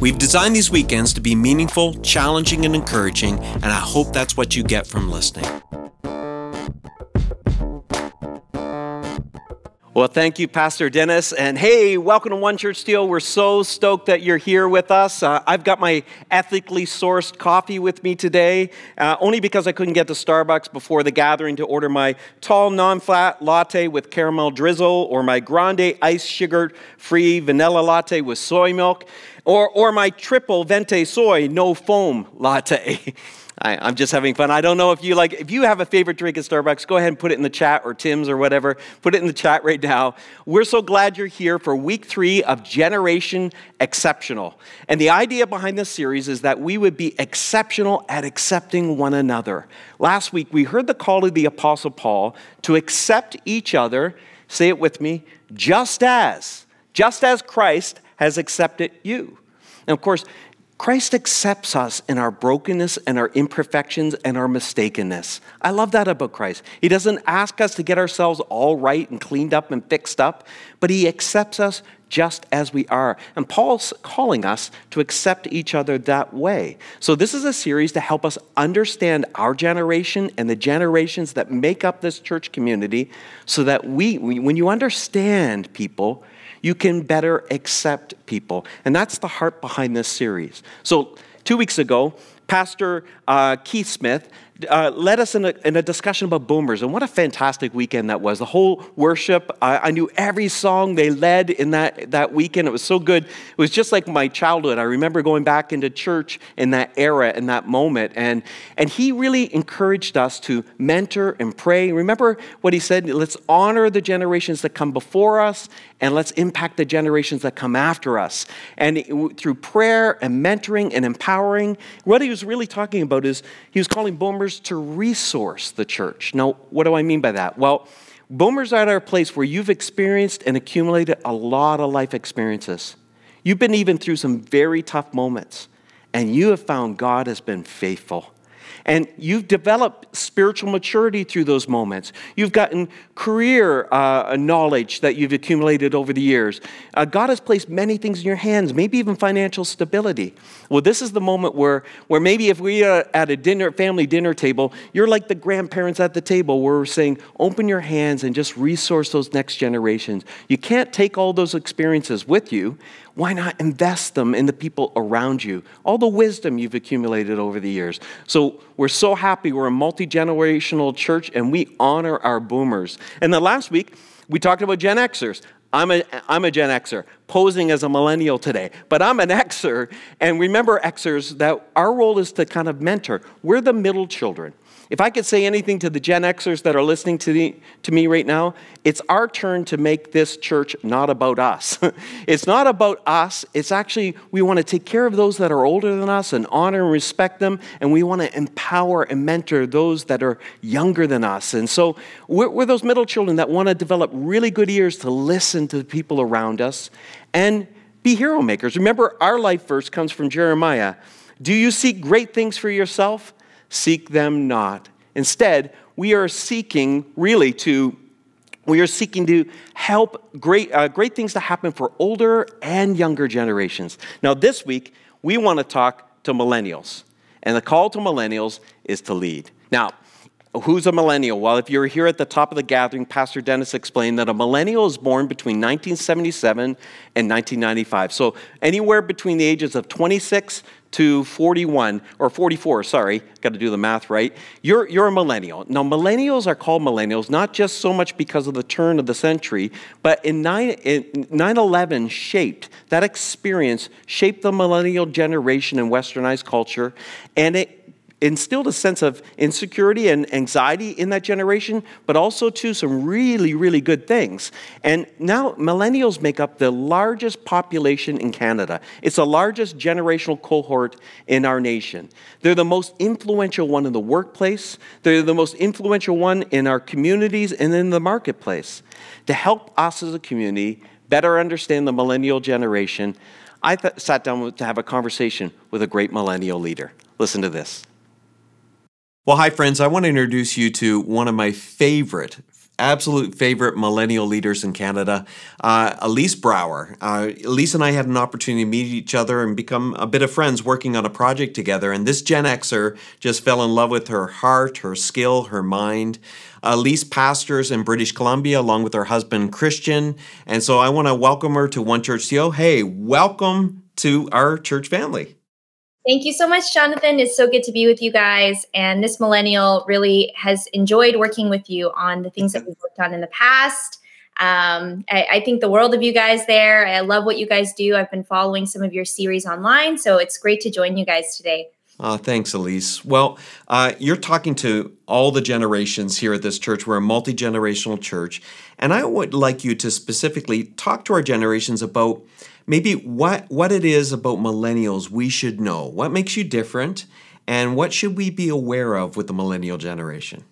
We've designed these weekends to be meaningful, challenging, and encouraging, and I hope that's what you get from listening. Well, thank you, Pastor Dennis. And hey, welcome to One Church TO. We're so stoked that you're here with us. Uh, I've got my ethically sourced coffee with me today, uh, only because I couldn't get to Starbucks before the gathering to order my tall, non flat latte with caramel drizzle or my grande ice sugar free vanilla latte with soy milk or, or my triple venti soy no foam latte. I, am just having fun. I don't know if you like, if you have a favorite drink at Starbucks, go ahead and put it in the chat or Tim's or whatever. Put it in the chat right now. We're so glad you're here for week three of Generation Exceptional. And the idea behind this series is that we would be exceptional at accepting one another. Last week, we heard the call of the Apostle Paul to accept each other, say it with me, just as, just as Christ has accepted you. And of course, Christ accepts us in our brokenness and our imperfections and our mistakenness. I love that about Christ. He doesn't ask us to get ourselves all right and cleaned up and fixed up, but He accepts us just as we are. And Paul's calling us to accept each other that way. So, this is a series to help us understand our generation and the generations that make up this church community so that we, when you understand people, you can better accept people. And that's the heart behind this series. So, two weeks ago, Pastor uh, Keith Smith uh, led us in a, in a, discussion about boomers, and what a fantastic weekend that was. The whole worship, I, I, knew every song they led in that, that weekend. It was so good. It was just like my childhood. I remember going back into church in that era, in that moment, and, and he really encouraged us to mentor and pray. Remember what he said? Let's honor the generations that come before us, and let's impact the generations that come after us. And through prayer and mentoring and empowering, what he was really talking about is he was calling boomers boomers to resource the church. Now, what do I mean by that? Well, boomers are at a place where you've experienced and accumulated a lot of life experiences. You've been even through some very tough moments, and you have found God has been faithful. And you've developed spiritual maturity through those moments. You've gotten career uh, knowledge that you've accumulated over the years. Uh, God has placed many things in your hands, maybe even financial stability. Well, this is the moment where, where maybe if we are at a dinner, family dinner table, you're like the grandparents at the table where we're saying, open your hands and just resource those next generations. You can't take all those experiences with you. Why not invest them in the people around you? All the wisdom you've accumulated over the years. So we're so happy we're a multi generational church and we honor our boomers. And then last week, we talked about Gen Xers. I'm a, I'm a Gen Xer, posing as a millennial today, but I'm an Xer. And remember, Xers, that our role is to kind of mentor. We're the middle children. If I could say anything to the Gen Xers that are listening to, the, to me right now, it's our turn to make this church not about us. it's not about us. It's actually, we want to take care of those that are older than us and honor and respect them, and we want to empower and mentor those that are younger than us. And so we're, we're those middle children that want to develop really good ears to listen to the people around us and be hero makers. Remember, our life verse comes from Jeremiah. Do you seek great things for yourself? Seek them not. Instead, we are seeking really to we are seeking to help great, uh, great things to happen for older and younger generations. Now, this week, we want to talk to millennials. And the call to millennials is to lead. Now, Who's a millennial? Well, if you're here at the top of the gathering, Pastor Dennis explained that a millennial is born between 1977 and 1995. So anywhere between the ages of 26 to 41, or 44, sorry, got to do the math right. You're, you're a millennial. Now, millennials are called millennials not just so much because of the turn of the century, but in 9 11 shaped, that experience shaped the millennial generation in westernized culture, and it instilled a sense of insecurity and anxiety in that generation, but also to some really, really good things. And now millennials make up the largest population in Canada. It's the largest generational cohort in our nation. They're the most influential one in the workplace. They're the most influential one in our communities and in the marketplace. To help us as a community better understand the millennial generation, I th- sat down to have a conversation with a great millennial leader. Listen to this. Well, hi, friends. I want to introduce you to one of my favorite, absolute favorite millennial leaders in Canada, uh, Elise Brower. Uh, Elise and I had an opportunity to meet each other and become a bit of friends working on a project together. And this Gen Xer just fell in love with her heart, her skill, her mind. Elise pastors in British Columbia along with her husband Christian. And so I want to welcome her to One Church TO. Hey, welcome to our church family. Thank you so much, Jonathan. It's so good to be with you guys. And this millennial really has enjoyed working with you on the things that we've worked on in the past. Um, I, I, think the world of you guys there. I love what you guys do. I've been following some of your series online, so it's great to join you guys today. Uh, thanks, Elise. Well, uh, you're talking to all the generations here at this church. We're a multi generational church. And I would like you to specifically talk to our generations about maybe what what it is about millennials we should know. What makes you different, and what should we be aware of with the millennial generation?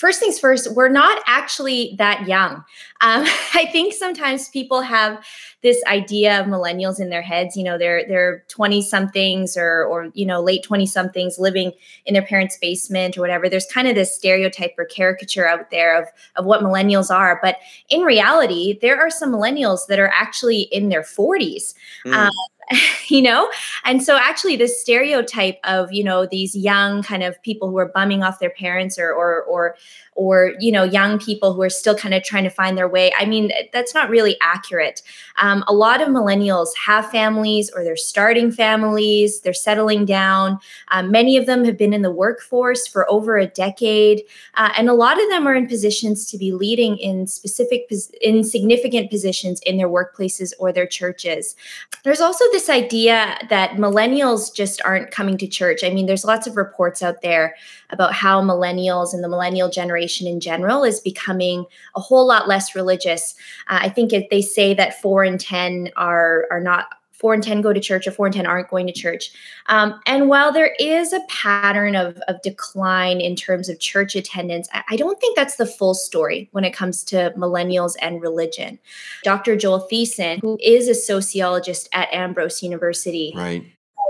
First things first, we're not actually that young. Um, I think sometimes people have this idea of millennials in their heads. You know, they're they're twenty somethings or or you know late twenty somethings living in their parents' basement or whatever. There's kind of this stereotype or caricature out there of of what millennials are, but in reality, there are some millennials that are actually in their forties. Mm. Um, you know? And so actually this stereotype of, you know, these young kind of people who are bumming off their parents or or or or you know young people who are still kind of trying to find their way. I mean that's not really accurate. Um, a lot of millennials have families or they're starting families they're settling down. Um, many of them have been in the workforce for over a decade uh, and a lot of them are in positions to be leading in specific in significant positions in their workplaces or their churches. There's also this idea that millennials just aren't coming to church. I mean there's lots of reports out there about how millennials and the millennial generation in general is becoming a whole lot less religious. Uh, I think it, they say that four in 10 are, are not four and 10 go to church or four and 10 aren't going to church. Um, and while there is a pattern of, of decline in terms of church attendance, I, I, don't think that's the full story when it comes to millennials and religion. Dr. Joel Thiessen, who is a sociologist at Ambrose University, right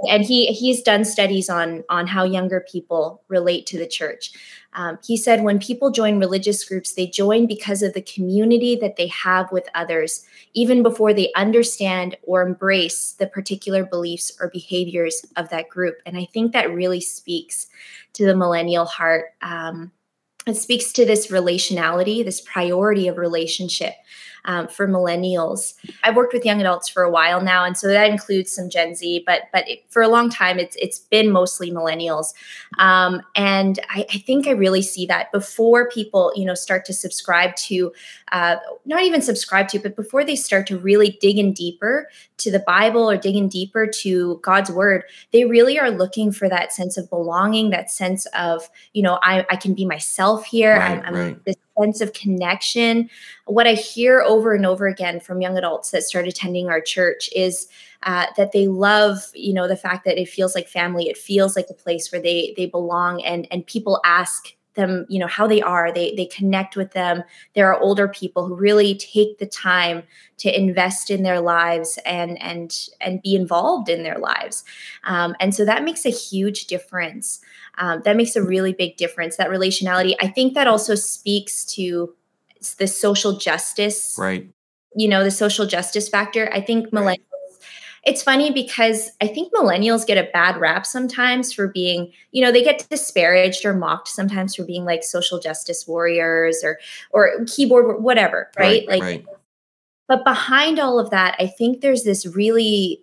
and he he's done studies on on how younger people relate to the church. Um, he said when people join religious groups, they join because of the community that they have with others, even before they understand or embrace the particular beliefs or behaviors of that group. And I think that really speaks to the millennial heart. Um, it speaks to this relationality, this priority of relationship um, for millennials. I've worked with young adults for a while now, and so that includes some Gen Z, but but it, for a long time, it's it's been mostly millennials, um, and I, I, think I really see that before people you know start to subscribe to, uh, not even subscribe to, but before they start to really dig in deeper to the Bible or dig in deeper to God's word, they really are looking for that sense of belonging, that sense of you know I, I can be myself here. Right, I'm, I'm right. this sense of connection. What I hear over and over again from young adults that start attending our church is uh, that they love, you know, the fact that it feels like family. It feels like a place where they they belong, and and people ask them you know how they are. They they connect with them. There are older people who really take the time to invest in their lives and and and be involved in their lives. Um, and so that makes a huge difference. Um, that makes a really big difference that relationality. I think that also speaks to the social justice right. you know the social justice factor. I think millennials it's funny because I think millennials get a bad rap sometimes for being, you know, they get disparaged or mocked sometimes for being like social justice warriors or or keyboard whatever, right? right like right. but behind all of that, I think there's this really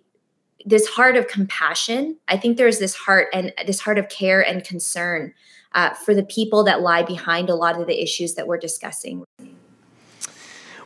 this heart of compassion. I think there's this heart and this heart of care and concern uh, for the people that lie behind a lot of the issues that we're discussing.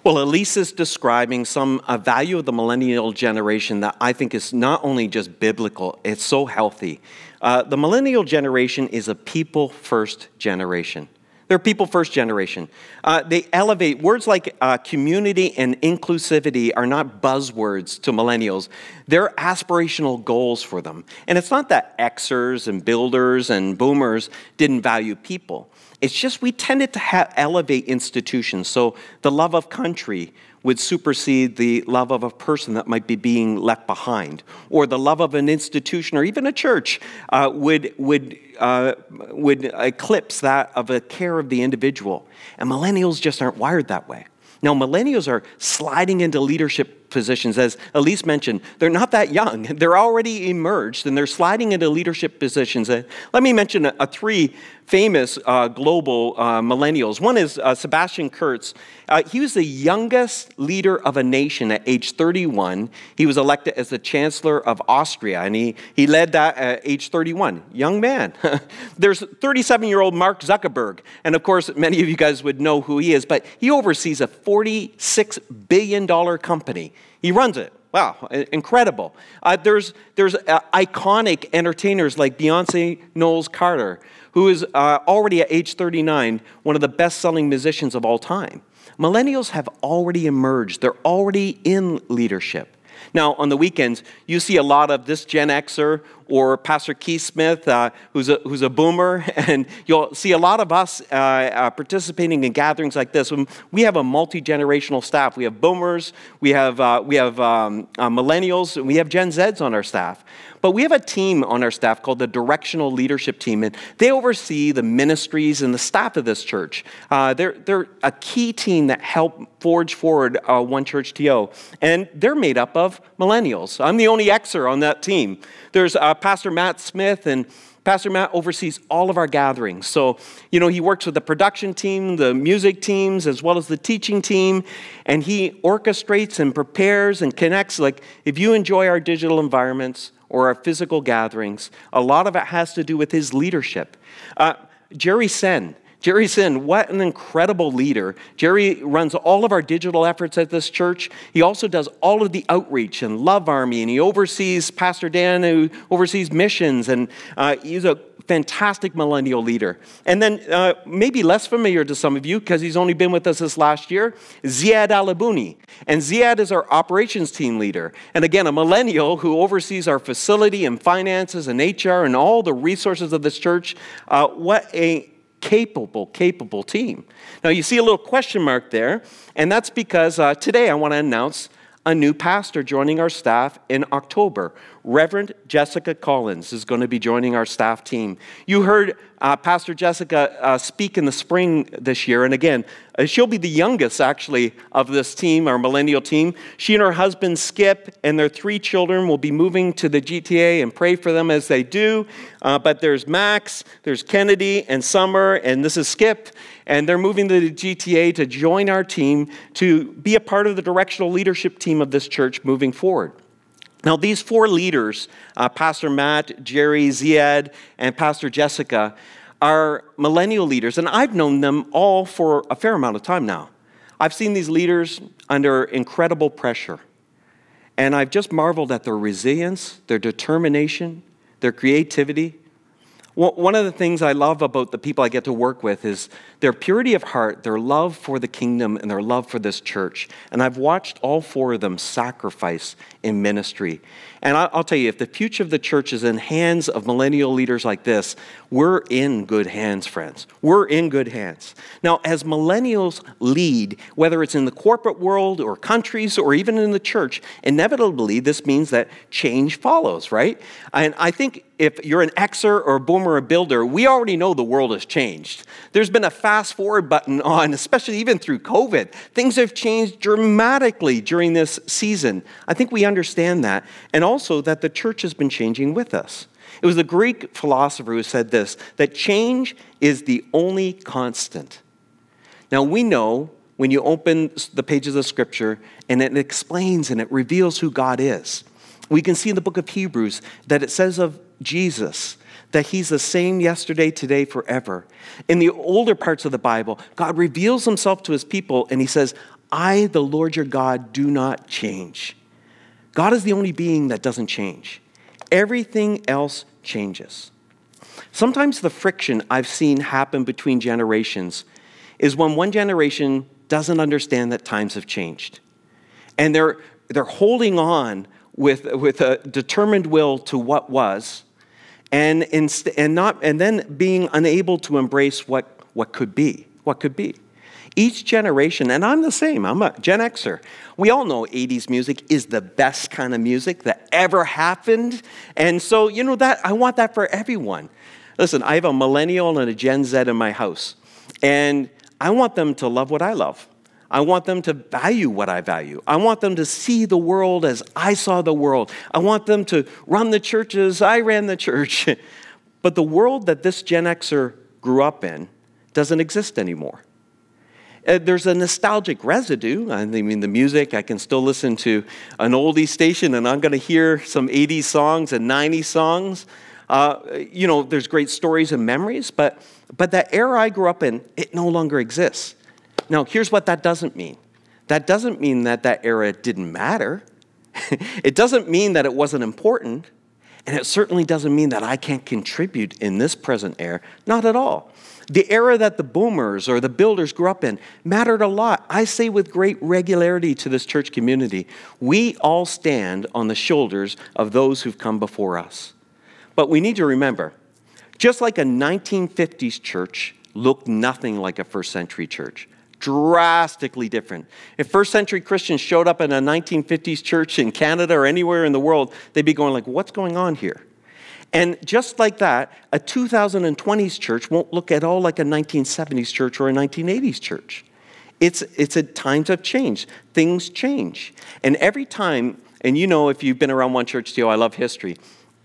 Well, Elise is describing some a value of the millennial generation that I think is not only just biblical, it's so healthy. Uh, the millennial generation is a people first generation. They're people first generation. Uh, they elevate words like uh, community and inclusivity are not buzzwords to millennials. They're aspirational goals for them. And it's not that Xers and builders and boomers didn't value people. It's just we tended to ha- elevate institutions. So the love of country would supersede the love of a person that might be being left behind, or the love of an institution or even a church uh, would, would, uh, would eclipse that of a care of the individual. And millennials just aren't wired that way. Now, millennials are sliding into leadership positions. As Elise mentioned, they're not that young. They're already emerged and they're sliding into leadership positions. Uh, let me mention a, a three famous uh, global uh, millennials. One is uh, Sebastian Kurz. Uh, he was the youngest leader of a nation at age 31. He was elected as the Chancellor of Austria, and he, he led that at age 31. Young man. There's 37 year old Mark Zuckerberg, and of course, many of you guys would know who he is, but he oversees a $46 billion company. He runs it. Wow, incredible. Uh, there's there's uh, iconic entertainers like Beyonce Knowles Carter, who is uh, already at age 39 one of the best selling musicians of all time. Millennials have already emerged, they're already in leadership. Now, on the weekends, you see a lot of this Gen Xer or Pastor Keith Smith, uh, who's, a, who's a boomer, and you'll see a lot of us uh, uh, participating in gatherings like this. We have a multi generational staff. We have boomers, we have, uh, we have um, uh, millennials, and we have Gen Zs on our staff. But we have a team on our staff called the Directional Leadership Team, and they oversee the ministries and the staff of this church. They're, they're a key team that help forge forward One Church TO, and they're made up of millennials. I'm the only Xer on that team. There's uh, Pastor Matt Smith, and Pastor Matt oversees all of our gatherings. So, you know, he works with the production team, the music teams, as well as the teaching team, and he orchestrates and prepares and connects. Like, if you enjoy our digital environments, or our physical gatherings. A lot of it has to do with his leadership. Uh, Jerry Sen. Jerry Sen, what an incredible leader. Jerry runs all of our digital efforts at this church. He also does all of the outreach and Love Army, and he oversees Pastor Dan, who oversees missions, and uh, he's a fantastic millennial leader. And then, uh, maybe less familiar to some of you because he's only been with us this last year, Ziad Alabuni. And Ziad is our operations team leader. And again, a millennial who oversees our facility and finances and HR and all the resources of this church. Uh, what a capable, capable team. Now, you see a little question mark there, and that's because uh, today I want to announce a new pastor joining our staff in October. Reverend Jessica Collins is going to be joining our staff team. You heard uh, Pastor Jessica uh, speak in the spring this year, and again, uh, she'll be the youngest actually of this team, our millennial team. She and her husband Skip and their three children will be moving to the GTA and pray for them as they do. Uh, but there's Max, there's Kennedy, and Summer, and this is Skip, and they're moving to the GTA to join our team to be a part of the directional leadership team of this church moving forward. Now, these four leaders, uh, Pastor Matt, Jerry, Ziad, and Pastor Jessica, are millennial leaders, and I've known them all for a fair amount of time now. I've seen these leaders under incredible pressure, and I've just marveled at their resilience, their determination, their creativity. One of the things I love about the people I get to work with is their purity of heart, their love for the kingdom, and their love for this church. And I've watched all four of them sacrifice in ministry. And I'll tell you, if the future of the church is in hands of millennial leaders like this, we're in good hands, friends. We're in good hands. Now, as millennials lead, whether it's in the corporate world or countries or even in the church, inevitably this means that change follows, right? And I think if you're an Xer or a boomer or a builder, we already know the world has changed. There's been a fast forward button on, especially even through COVID. Things have changed dramatically during this season. I think we understand that. And also that the church has been changing with us. It was the Greek philosopher who said this that change is the only constant. Now we know when you open the pages of Scripture and it explains and it reveals who God is. We can see in the book of Hebrews that it says of Jesus that he's the same yesterday, today, forever. In the older parts of the Bible, God reveals himself to his people and he says, I, the Lord your God, do not change. God is the only being that doesn't change. Everything else changes. Sometimes the friction I've seen happen between generations is when one generation doesn't understand that times have changed. And they're, they're holding on with, with a determined will to what was, and, inst- and, not, and then being unable to embrace what, what could be. What could be. Each generation, and I'm the same, I'm a Gen Xer. We all know 80s music is the best kind of music that ever happened. And so, you know, that I want that for everyone. Listen, I have a millennial and a Gen Z in my house, and I want them to love what I love. I want them to value what I value. I want them to see the world as I saw the world. I want them to run the church as I ran the church. but the world that this Gen Xer grew up in doesn't exist anymore. Uh, there's a nostalgic residue. I mean, the music, I can still listen to an oldie station and I'm going to hear some 80s songs and 90s songs. Uh, you know, there's great stories and memories, but, but that era I grew up in, it no longer exists. Now, here's what that doesn't mean that doesn't mean that that era didn't matter, it doesn't mean that it wasn't important, and it certainly doesn't mean that I can't contribute in this present era. Not at all. The era that the boomers or the builders grew up in mattered a lot. I say with great regularity to this church community, we all stand on the shoulders of those who've come before us. But we need to remember, just like a 1950s church looked nothing like a first century church, drastically different. If first century Christians showed up in a 1950s church in Canada or anywhere in the world, they'd be going like, what's going on here? And just like that, a 2020s church won't look at all like a 1970s church or a 1980s church. It's, it's at times of change. Things change. And every time, and you know if you've been around one church TO, I love history.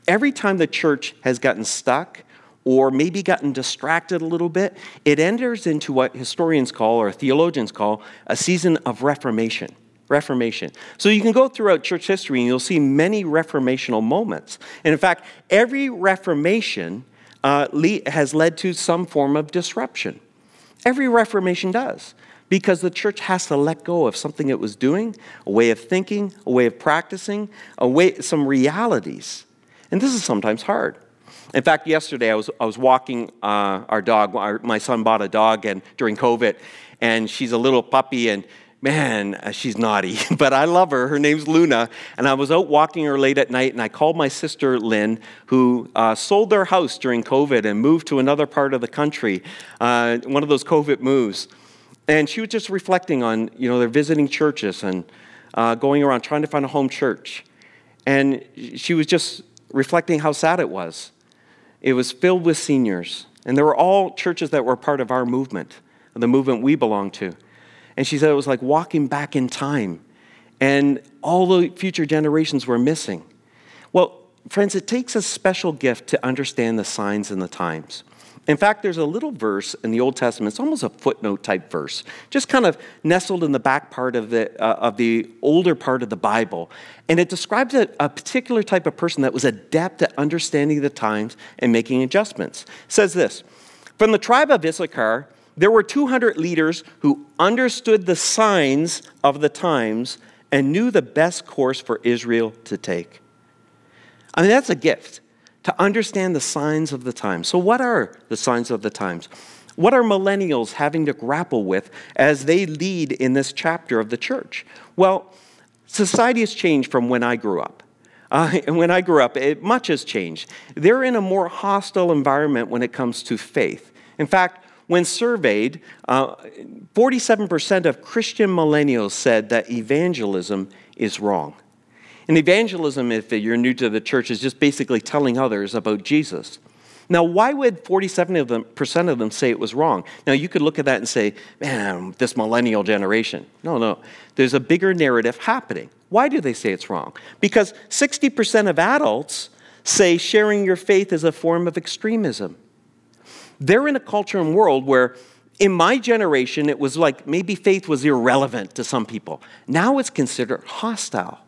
Every time the church has gotten stuck or maybe gotten distracted a little bit, it enters into what historians call or theologians call a season of reformation. Reformation. So you can go throughout church history and you'll see many reformational moments. And in fact, every reformation uh, has led to some form of disruption. Every reformation does because the church has to let go of something it was doing, a way of thinking, a way of practicing, a way, some realities. And this is sometimes hard. In fact, yesterday I was, I was walking uh, our dog. Our, my son bought a dog and during COVID, and she's a little puppy, and man, uh, she's naughty, but I love her. Her name's Luna. And I was out walking her late at night, and I called my sister Lynn, who uh, sold their house during COVID and moved to another part of the country, uh, one of those COVID moves. And she was just reflecting on, you know, they're visiting churches and uh, going around trying to find a home church. And she was just reflecting how sad it was. It was filled with seniors, and there were all churches that were part of our movement, the movement we belong to. And she said it was like walking back in time, and all the future generations were missing. Well, friends, it takes a special gift to understand the signs and the times. In fact, there's a little verse in the Old Testament, it's almost a footnote type verse, just kind of nestled in the back part of the, uh, of the older part of the Bible. And it describes a, a, particular type of person that was adept at understanding the times and making adjustments. It says this From the tribe of Issachar, there were 200 leaders who understood the signs of the times and knew the best course for Israel to take. I mean, that's a gift to understand the signs of the times. So, what are the signs of the times? What are millennials having to grapple with as they lead in this chapter of the church? Well, society has changed from when I grew up. Uh, and when I grew up, it, much has changed. They're in a more hostile environment when it comes to faith. In fact, when surveyed, uh, 47% of Christian millennials said that evangelism is wrong. And evangelism, if you're new to the church, is just basically telling others about Jesus. Now, why would 47 of them, percent of them say it was wrong? Now, you could look at that and say, man, this millennial generation. No, no. There's a bigger narrative happening. Why do they say it's wrong? Because 60% of adults say sharing your faith is a form of extremism. They're in a culture and world where in my generation, it was like maybe faith was irrelevant to some people. Now it's considered hostile.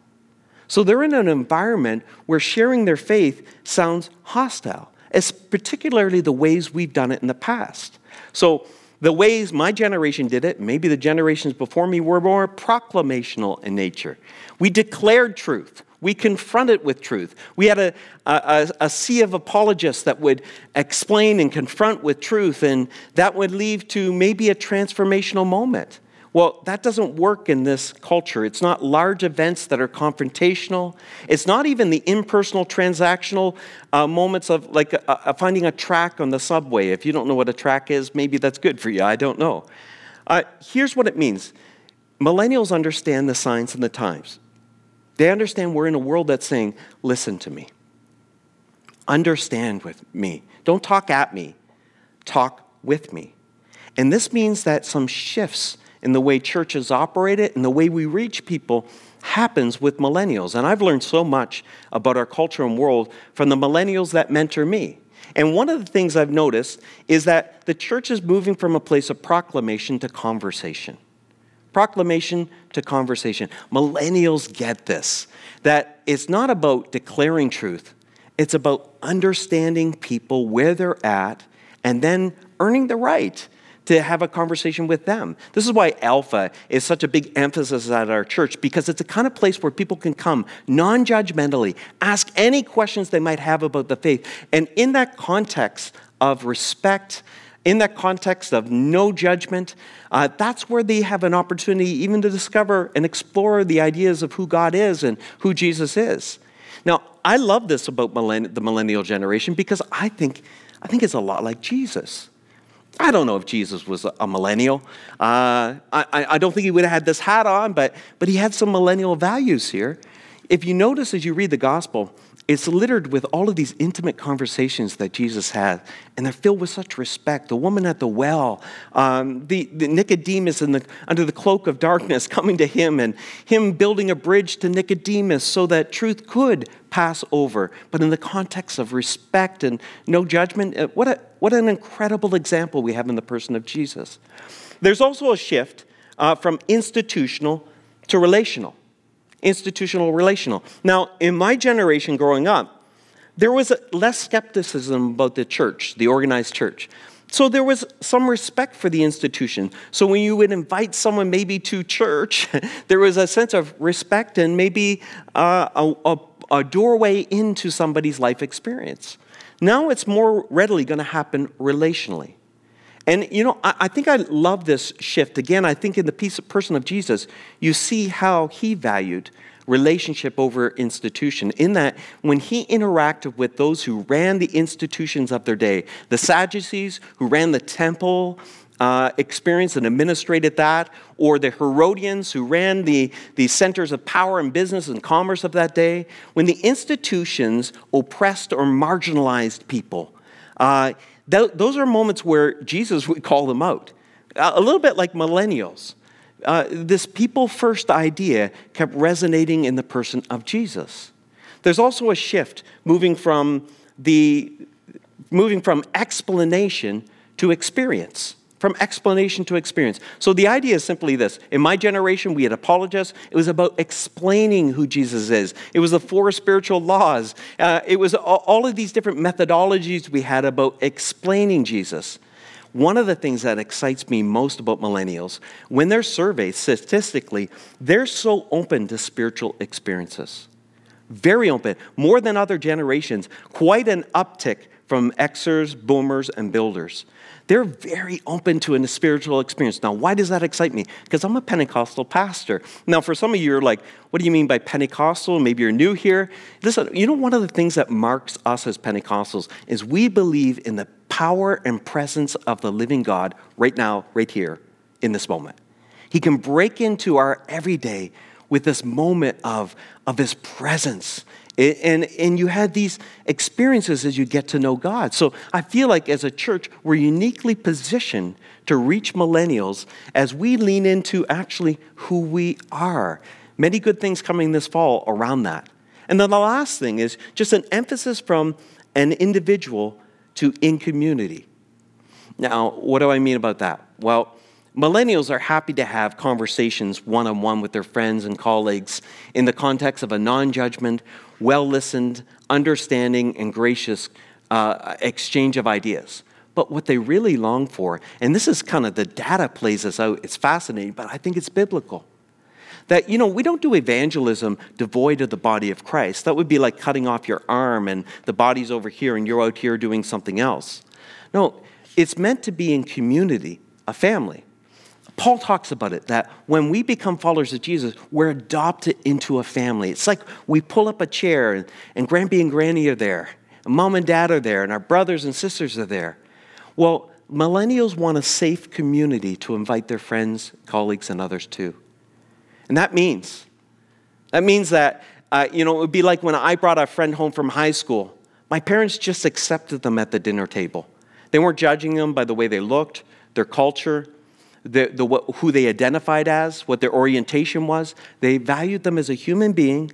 So they're in an environment where sharing their faith sounds hostile, as particularly the ways we've done it in the past. So The ways my generation did it, maybe the generations before me, were more proclamational in nature. We declared truth. We confronted with truth. We had a, a, a, sea of apologists that would explain and confront with truth, and that would lead to maybe a transformational moment. Well, that doesn't work in this culture. It's not large events that are confrontational. It's not even the impersonal, transactional uh, moments of like uh, uh, finding a track on the subway. If you don't know what a track is, maybe that's good for you. I don't know. Uh, here's what it means millennials understand the signs and the times. They understand we're in a world that's saying, listen to me, understand with me. Don't talk at me, talk with me. And this means that some shifts in the way churches operate it and the way we reach people happens with millennials. And I've learned so much about our culture and world from the millennials that mentor me. And one of the things I've noticed is that the church is moving from a place of proclamation to conversation. Proclamation to conversation. Millennials get this that it's not about declaring truth, it's about understanding people where they're at and then earning the right to have a conversation with them. This is why Alpha is such a big emphasis at our church because it's a kind of place where people can come non judgmentally, ask any questions they might have about the faith. And in that context of respect, in that context of no judgment, uh, that's where they have an opportunity even to discover and explore the ideas of who God is and who Jesus is. Now, I love this about millenn- the millennial generation because I think, I think it's a lot like Jesus. I don't know if Jesus was a millennial. Uh, I, I don't think he would have had this hat on, but, but he had some millennial values here. If you notice as you read the gospel, it's littered with all of these intimate conversations that Jesus had, and they're filled with such respect. The woman at the well, um, the, the Nicodemus the, under the cloak of darkness coming to him, and him building a bridge to Nicodemus so that truth could pass over, but in the context of respect and no judgment. Uh, what, a, what an incredible example we have in the person of Jesus. There's also a shift uh, from institutional to relational institutional relational. Now, in my generation growing up, there was less skepticism about the church, the organized church. So there was some respect for the institution. So when you would invite someone maybe to church, there was a sense of respect and maybe uh, a, a, a doorway into somebody's life experience. Now it's more readily going to happen relationally. And you know, I, I, think I love this shift. Again, I think in the piece person of Jesus, you see how he valued relationship over institution, in that when he interacted with those who ran the institutions of their day, the Sadducees who ran the temple, uh, experience and administrated that, or the Herodians who ran the, the centers of power and business and commerce of that day, when the institutions oppressed or marginalized people, uh, th- those are moments where Jesus would call them out. A little bit like millennials. Uh, this people first idea kept resonating in the person of Jesus. There's also a shift moving from the moving from explanation to experience from explanation to experience. So the idea is simply this. In my generation, we had apologists. It was about explaining who Jesus is. It was the four spiritual laws. Uh, it was all of these different methodologies we had about explaining Jesus. One of the things that excites me most about millennials, when they're surveyed statistically, they're so open to spiritual experiences. Very open, more than other generations, quite an uptick from Xers, boomers, and builders they're very open to a spiritual experience. Now, why does that excite me? Because I'm a Pentecostal pastor. Now, for some of you, you're like, what do you mean by Pentecostal? Maybe you're new here. Listen, you know, one of the things that marks us as Pentecostals is we believe in the power and presence of the living God right now, right here, in this moment. He can break into our everyday with this moment of, of His presence and, and you had these experiences as you get to know God. So I feel like as a church, we're uniquely positioned to reach millennials as we lean into actually who we are. Many good things coming this fall around that. And then the last thing is just an emphasis from an individual to in community. Now, what do I mean about that? Well, Millennials are happy to have conversations one on one with their friends and colleagues in the context of a non judgment, well listened, understanding, and gracious uh, exchange of ideas. but what they really long for, and this is kind of the data plays this out, it's fascinating, but I think it's biblical. That, you know, we don't do evangelism devoid of the body of Christ. That would be like cutting off your arm and the body's over here and you're out here doing something else. No, it's meant to be in community, a family. Paul talks about it that when we become followers of Jesus, we're adopted into a family. It's like we pull up a chair and, and Grampy and Granny are there, and mom and dad are there, and our brothers and sisters are there. Well, millennials want a safe community to invite their friends, colleagues, and others to. And that means, that means that, uh, you know, it would be like when I brought a friend home from high school. My parents just accepted them at the dinner table. They weren't judging them by the way they looked, their culture, the, the, who they identified as, what their orientation was. They valued them as a human being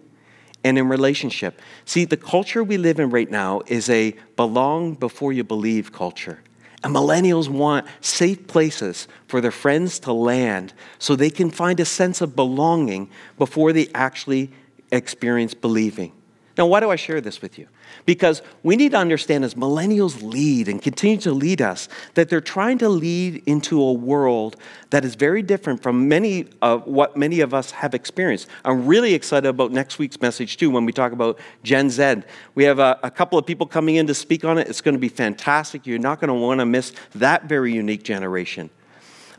and in relationship. See, the culture we live in right now is a belong before you believe culture. And millennials want safe places for their friends to land so they can find a sense of belonging before they actually experience believing. Now, why do I share this with you? Because we need to understand as millennials lead and continue to lead us, that they're trying to lead into a world that is very different from many of what many of us have experienced. I'm really excited about next week's message too when we talk about Gen Z. We have a, a couple of people coming in to speak on it. It's going to be fantastic. You're not going to want to miss that very unique generation.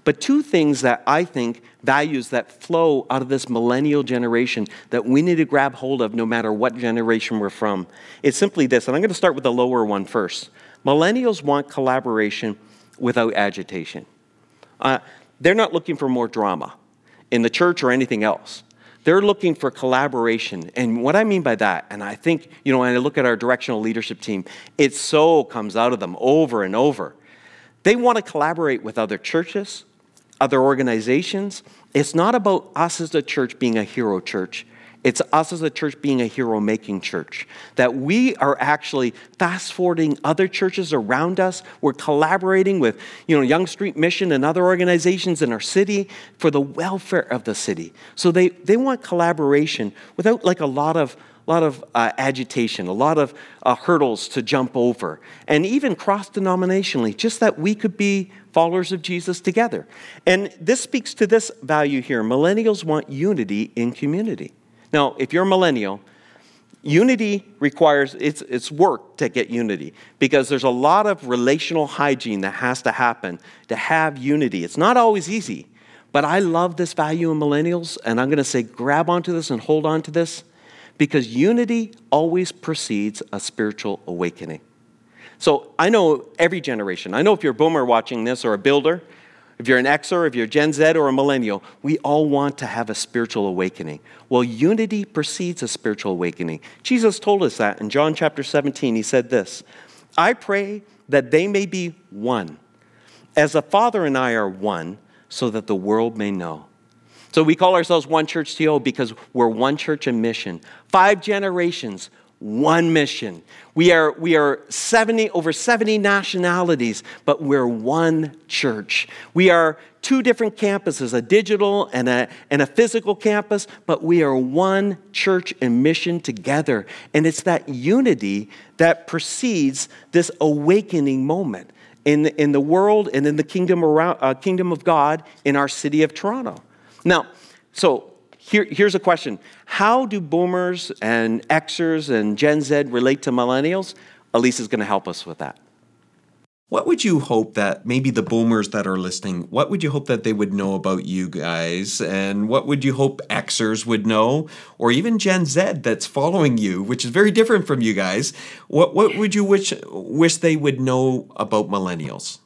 But two things that I think values that flow out of this millennial generation that we need to grab hold of no matter what generation we're from. It's simply this, and I'm going to start with the lower one first. Millennials want collaboration without agitation. Uh, they're not looking for more drama in the church or anything else. They're looking for collaboration. And what I mean by that, and I think, you know, when I look at our directional leadership team, it so comes out of them over and over. They want to collaborate with other churches, other organizations. It's not about us as a church being a hero church. It's us as a church being a hero making church. That we are actually fast forwarding other churches around us. We're collaborating with, you know, Yonge Street Mission and other organizations in our city for the welfare of the city. So they, they want collaboration without like a lot of a lot of uh, agitation, a lot of uh, hurdles to jump over, and even cross denominationally, just that we could be followers of Jesus together. And this speaks to this value here millennials want unity in community. Now, if you're a millennial, unity requires it's, it's work to get unity because there's a lot of relational hygiene that has to happen to have unity. It's not always easy, but I love this value in millennials, and I'm going to say grab onto this and hold on to this because unity always precedes a spiritual awakening. So I know every generation, I know if you're a boomer watching this or a builder, if you're an Xer, if you're Gen Z or a millennial, we all want to have a spiritual awakening. Well, unity precedes a spiritual awakening. Jesus told us that in John chapter 17. He said this I pray that they may be one, as the Father and I are one, so that the world may know so we call ourselves One Church TO because we're one church and mission. Five generations, one mission. We are, we are 70, over 70 nationalities, but we're one church. We are two different campuses, a digital and a, and a physical campus, but we are one church and mission together. And it's that unity that precedes this awakening moment in in the world and in the kingdom, around, uh, kingdom of God in our city of Toronto. Now, so here, here's a question How do boomers and Xers and Gen Z relate to millennials? Elise is going to help us with that. What would you hope that maybe the boomers that are listening, what would you hope that they would know about you guys? And what would you hope Xers would know? Or even Gen Z that's following you, which is very different from you guys. What, what would you wish, wish they would know about millennials?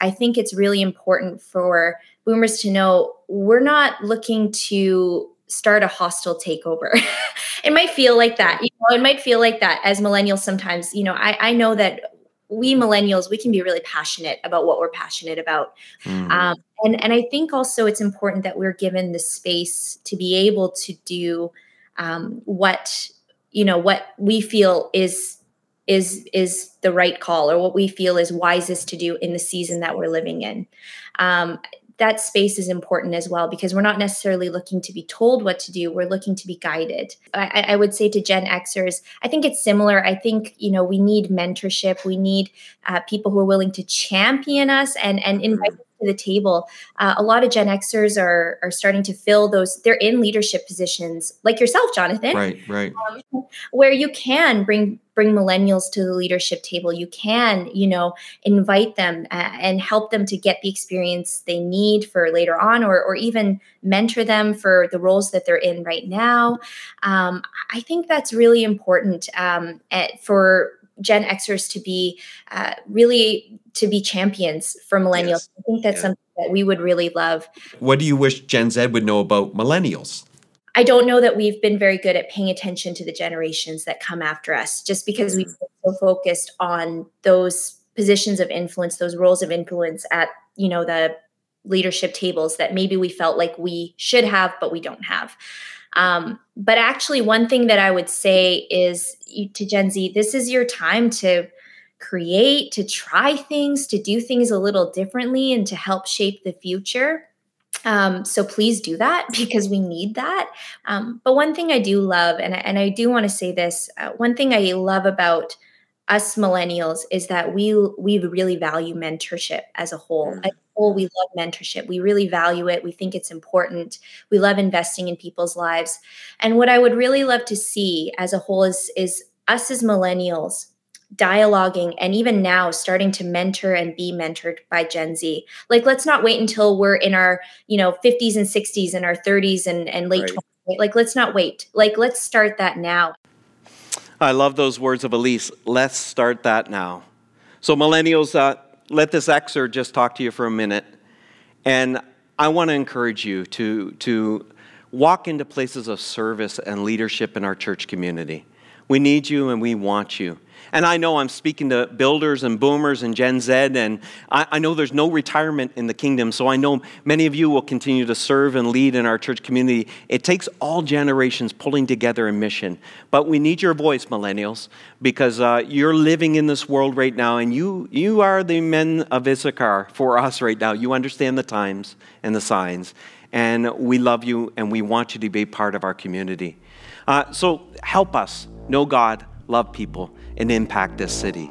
I think it's really important for boomers to know we're not looking to start a hostile takeover. it might feel like that. You know, it might feel like that as millennials sometimes. You know, I, I know that we millennials we can be really passionate about what we're passionate about mm. um, and and i think also it's important that we're given the space to be able to do um, what you know what we feel is is is the right call or what we feel is wisest to do in the season that we're living in um, that space is important as well because we're not necessarily looking to be told what to do. We're looking to be guided. I, I would say to Gen Xers, I think it's similar. I think you know we need mentorship. We need uh, people who are willing to champion us and and invite mm-hmm to the table. Uh, a lot of Gen Xers are are starting to fill those. They're in leadership positions, like yourself, Jonathan. Right, right. Um, where you can bring bring millennials to the leadership table. You can, you know, invite them uh, and help them to get the experience they need for later on, or or even mentor them for the roles that they're in right now. Um, I think that's really important um, at, for Gen Xers to be uh, really to be champions for millennials. Yes. I think that's yeah. something that we would really love. What do you wish Gen Z would know about millennials? I don't know that we've been very good at paying attention to the generations that come after us, just because we've so focused on those positions of influence, those roles of influence at you know the leadership tables that maybe we felt like we should have, but we don't have. Um, but actually, one thing that I would say is to Gen Z, this is your time to create, to try things, to do things a little differently, and to help shape the future. Um, so please do that because we need that. Um, but one thing I do love, and, and I do want to say this, uh, one thing I love about us millennials is that we we really value mentorship as a whole. As a whole, we love mentorship. We really value it. We think it's important. We love investing in people's lives. And what I would really love to see as a whole is is us as millennials dialoguing and even now starting to mentor and be mentored by Gen Z. Like let's not wait until we're in our, you know, 50s and 60s and our 30s and, and late right. 20s. Like let's not wait. Like let's start that now. I love those words of Elise. Let's start that now. So millennials, uh, let this excerpt just talk to you for a minute. And I want to encourage you to, to walk into places of service and leadership in our church community. We need you and we want you. And I know I'm speaking to builders and boomers and Gen Z, and I, I, know there's no retirement in the kingdom, so I know many of you will continue to serve and lead in our church community. It takes all generations pulling together in mission. But we need your voice, millennials, because uh, you're living in this world right now, and you, you are the men of Issachar for us right now. You understand the times and the signs, and we love you, and we want you to be part of our community. Uh, so help us know God, love people and impact this city.